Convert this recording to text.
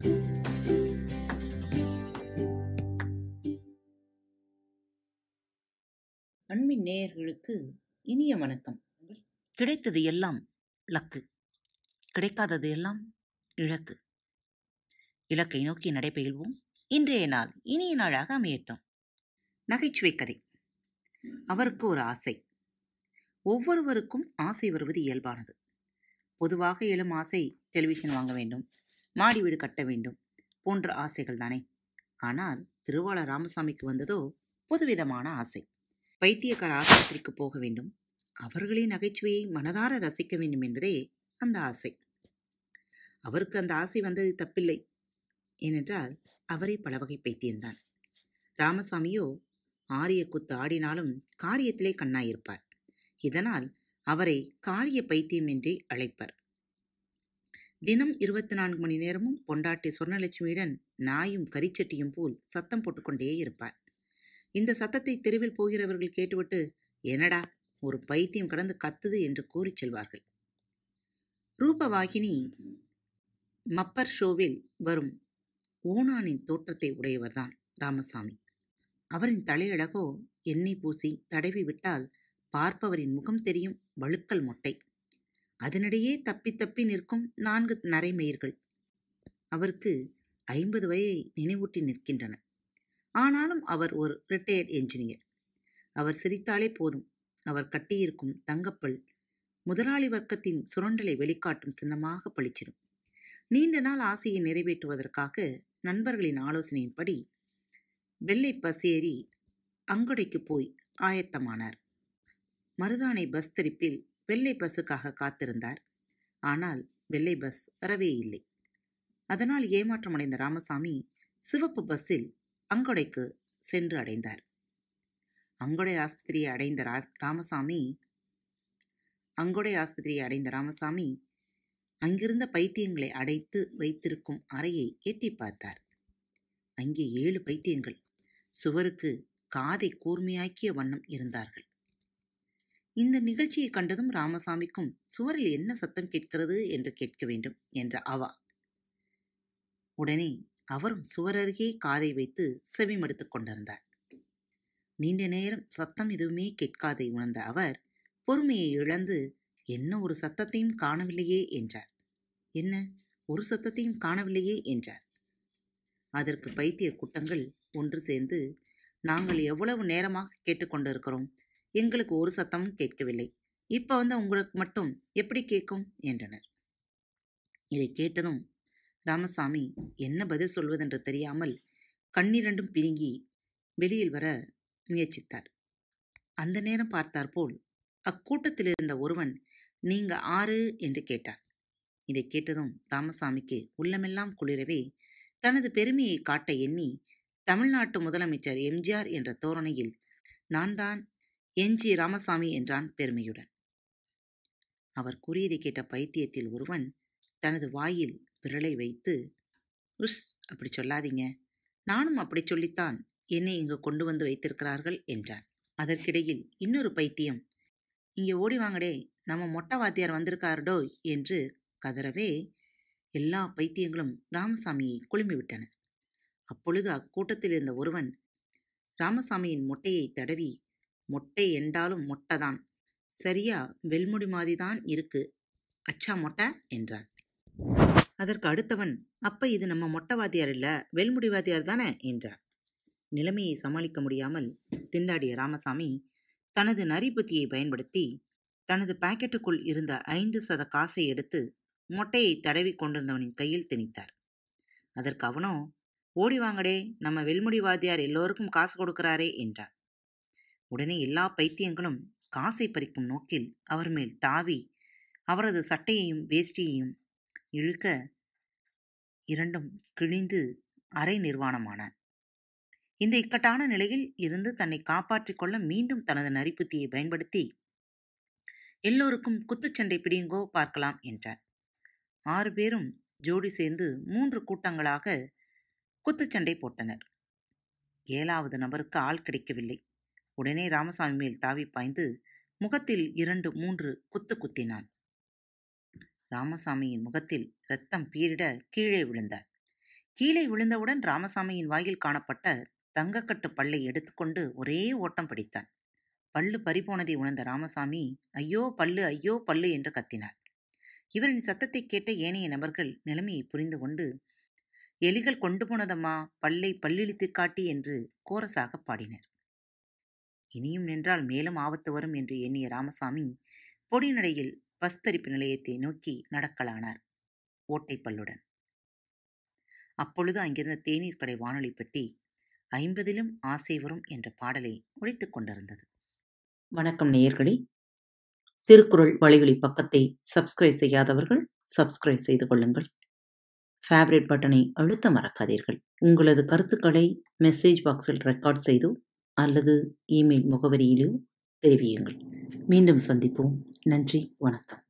அன்பின் நேயர்களுக்கு இனிய வணக்கம். கிடைத்தது எல்லாம் லக்கு. கிடைக்காதது எல்லாம் இலக்கு இலக்கை நோக்கி நடைபெறுவோம் இன்றைய நாள் இனிய நாளாக அமையட்டும். நகைச்சுவை கதை. அவருக்கு ஒரு ஆசை. ஒவ்வொருவருக்கும் ஆசை வருவது இயல்பானது. பொதுவாக எழும் ஆசை டெலிவிஷன் வாங்க வேண்டும். மாடி வீடு கட்ட வேண்டும் போன்ற ஆசைகள் தானே. ஆனால் திருவாளர் ராமசாமிக்கு வந்ததோ புதுவிதமான ஆசை. வைத்தியக்கார ஆஸ்பத்திரிக்கு போக வேண்டும். அவர்களின் நகைச்சுவையை மனதார ரசிக்க வேண்டும் என்பதே அந்த ஆசை. அவருக்கு அந்த ஆசை வந்தது தப்பில்லை. ஏனென்றால் அவரே பல வகை பைத்தியம்தான். ராமசாமியோ ஆரிய குத்து ஆடினாலும் காரியத்திலே கண்ணாயிருப்பார். இதனால் அவரை காரிய பைத்தியம் என்றே அழைப்பர். தினம் இருபத்தி நான்கு மணி நேரமும் பொண்டாட்டி சொர்ணலட்சுமியுடன் நாயும் கரிச்சட்டியும் போல் சத்தம் போட்டுக்கொண்டே இருப்பார். இந்த சத்தத்தை தெருவில் போகிறவர்கள் கேட்டுவிட்டு என்னடா ஒரு பைத்தியம் கடந்து கத்துது என்று கூறிச் செல்வார்கள். ரூபவாகினி மப்பர் ஷோவில் வரும் ஓணானின் தோற்றத்தை உடையவர்தான் ராமசாமி. அவரின் தலையழகோ எண்ணெய் பூசி தடவி விட்டால் பார்ப்பவரின் முகம் தெரியும் வழுக்கல் மொட்டை. அதனிடையே தப்பி தப்பி நிற்கும் நான்கு நரைமயிர்கள். அவருக்கு ஐம்பது வயை நினைவூட்டி நிற்கின்றன. ஆனாலும் அவர் ஒரு ரிட்டையர்ட் என்ஜினியர் அவர் சிரித்தாலே போதும். அவர் கட்டியிருக்கும் தங்கப்பல் முதலாளி வர்க்கத்தின் சுரண்டலை வெளிக்காட்டும் சின்னமாக பளிச்சிடும். நீண்ட நாள் ஆசையை நிறைவேற்றுவதற்காக நண்பர்களின் ஆலோசனையின்படி வெள்ளை பஸ் ஏறி அங்கொடைக்கு போய் ஆயத்தமானார். மருதானை பஸ் திருப்பில் வெள்ளை பஸ்ஸுக்காக காத்திருந்தார். ஆனால் வெள்ளை பஸ் வரவே இல்லை. அதனால் ஏமாற்றமடைந்த ராமசாமி சிவப்பு பஸ்ஸில் அங்கொடைக்கு சென்று அடைந்தார். அங்கொடை ஆஸ்பத்திரியை அடைந்த ரா ராமசாமி அங்கொடை ஆஸ்பத்திரியை அடைந்த ராமசாமி அங்கிருந்த பைத்தியங்களை அடைத்து வைத்திருக்கும் அறையை எட்டி பார்த்தார். அங்கே ஏழு பைத்தியங்கள் சுவருக்கு காதை கூர்மையாக்கிய வண்ணம் இருந்தார்கள். இந்த நிகழ்ச்சியை கண்டதும் ராமசாமிக்கும் சுவரில் என்ன சத்தம் கேட்கிறது? என்று கேட்க வேண்டும் என்ற அவா. உடனே அவரும் சுவர் அருகே காதை வைத்து செவிமடுத்துக் கொண்டிருந்தார். நீண்ட நேரம் சத்தம் எதுவுமே கேட்காதை உணர்ந்த அவர் பொறுமையை இழந்து என்ன ஒரு சத்தத்தையும் காணவில்லையே என்றார். என்ன? ஒரு சத்தத்தையும் காணவில்லையே என்றார். அதற்கு பைத்திய கூட்டங்கள் ஒன்று சேர்ந்து நாங்கள் எவ்வளவு நேரமாக கேட்டுக்கொண்டிருக்கிறோம்? எங்களுக்கு ஒரு சத்தமும் கேட்கவில்லை. இப்போ வந்து உங்களுக்கு மட்டும் எப்படி கேட்கும்? என்றனர். இதை கேட்டதும் ராமசாமி என்ன பதில் சொல்வதென்று தெரியாமல் கண்ணிரண்டும் பிரிங்கி வெளியில் வர முயற்சித்தார். அந்த நேரம் பார்த்தாற்போல் அக்கூட்டத்தில் இருந்த ஒருவன் நீங்க ஆறு? என்று கேட்டான். இதை கேட்டதும் ராமசாமிக்கு உள்ளமெல்லாம் குளிரவே தனது பெருமையை காட்ட எண்ணி தமிழ்நாட்டு முதலமைச்சர் எம்ஜிஆர் என்ற தோரணையில் நான் தான் என். ஜி. ராமசாமி என்றான் பெருமையுடன். அவர் கூறியதை கேட்ட பைத்தியத்தில் ஒருவன் தனது வாயில் விரலை வைத்து உஷ் அப்படி சொல்லாதீங்க. நானும் அப்படி சொல்லித்தான் என்னை இங்கு கொண்டு வந்து வைத்திருக்கிறார்கள் என்றான். அதற்கிடையில் இன்னொரு பைத்தியம் இங்கே ஓடி வாங்கடே நம்ம மொட்டை வாத்தியார் வந்திருக்காருடோ என்று கதறவே எல்லா பைத்தியங்களும் ராமசாமியை குழுமிவிட்டன அப்பொழுது அக்கூட்டத்தில் இருந்த ஒருவன் ராமசாமியின் மொட்டையை தடவி மொட்டை என்றாலும் மொட்டைதான். சரியா? வெல்முடி மாதிரிதான் இருக்கு. அச்சா மொட்டை என்றான் அதற்கு அடுத்தவன் அப்ப இது நம்ம மொட்டை வாத்தியார் இல்ல வெல்முடி வாத்தியார் தானே? என்றான் நிலைமையை சமாளிக்க முடியாமல் திண்டாடிய ராமசாமி தனது நரிபுத்தியை பயன்படுத்தி தனது பாக்கெட்டுக்குள் இருந்த ஐந்து சத காசை எடுத்து மொட்டையை தடவி கொண்டிருந்தவனின் கையில் திணித்தார். அதற்கு அவனோ ஓடி வாங்கடே நம்ம வெல்முடி வாத்தியார் எல்லோருக்கும் காசு கொடுக்கிறாரே என்றான். உடனே எல்லா பைத்தியங்களும் காசை பறிக்கும் நோக்கில் அவர் மேல் தாவி அவரது சட்டையையும் வேஷ்டியையும் இழுக்க இரண்டும் கிழிந்து அரை நிர்வாணமான. இந்த இக்கட்டான நிலையில் இருந்து தன்னை காப்பாற்றிக் கொள்ள மீண்டும் தனது நரிப்புத்தியை பயன்படுத்தி எல்லோருக்கும் குத்துச்சண்டை பிடியுங்கோ பார்க்கலாம் என்றார். ஆறு பேரும் ஜோடி சேர்ந்து மூன்று கூட்டங்களாக குத்துச்சண்டை போட்டனர். ஏழாவது நபருக்கு ஆள் கிடைக்கவில்லை. உடனே ராமசாமி மேல் தாவி பாய்ந்து முகத்தில் இரண்டு மூன்று குத்து குத்தினான். ராமசாமியின் முகத்தில் ரத்தம் பீரிட கீழே விழுந்தார். கீழே விழுந்தவுடன் ராமசாமியின் வாயில் காணப்பட்ட தங்கக்கட்டு பல்லை எடுத்துக்கொண்டு ஒரே ஓட்டம் பிடித்தான். பல்லு பறிபோனதை உணர்ந்த ராமசாமி ஐயோ பல்லு ஐயோ பல்லு என்று கத்தினார். இவரின் சத்தத்தை கேட்ட ஏனைய நபர்கள் நிலைமையை புரிந்து கொண்டு எலிகள் கொண்டு போனதம்மா பல்லை பல்லிழித்து காட்டி என்று கோரசாக பாடினர். இனியும் நின்றால் மேலும் ஆபத்து வரும் என்று எண்ணிய ராமசாமி பொடிநடையில் பஸ் தரிப்பு நிலையத்தை நோக்கி நடக்கலானார். ஓட்டைப்பல்லுடன் அப்பொழுது அங்கிருந்த தேநீர் கடை வானொலி பெட்டி ஐம்பதிலும் ஆசை வரும் என்ற பாடலை ஒழித்துக் கொண்டிருந்தது. வணக்கம் நேயர்களே. திருக்குறள் வழிகளி பக்கத்தை சப்ஸ்கிரைப் செய்யாதவர்கள் சப்ஸ்கிரைப் செய்து கொள்ளுங்கள். ஃபேவரட் பட்டனை அழுத்த மறக்காதீர்கள். உங்களது கருத்துக்களை மெசேஜ் பாக்ஸில் ரெக்கார்ட் செய்து அல்லது இமெயில் முகவரியிலோ தெரிவியுங்கள். மீண்டும் சந்திப்போம். நன்றி. வணக்கம்.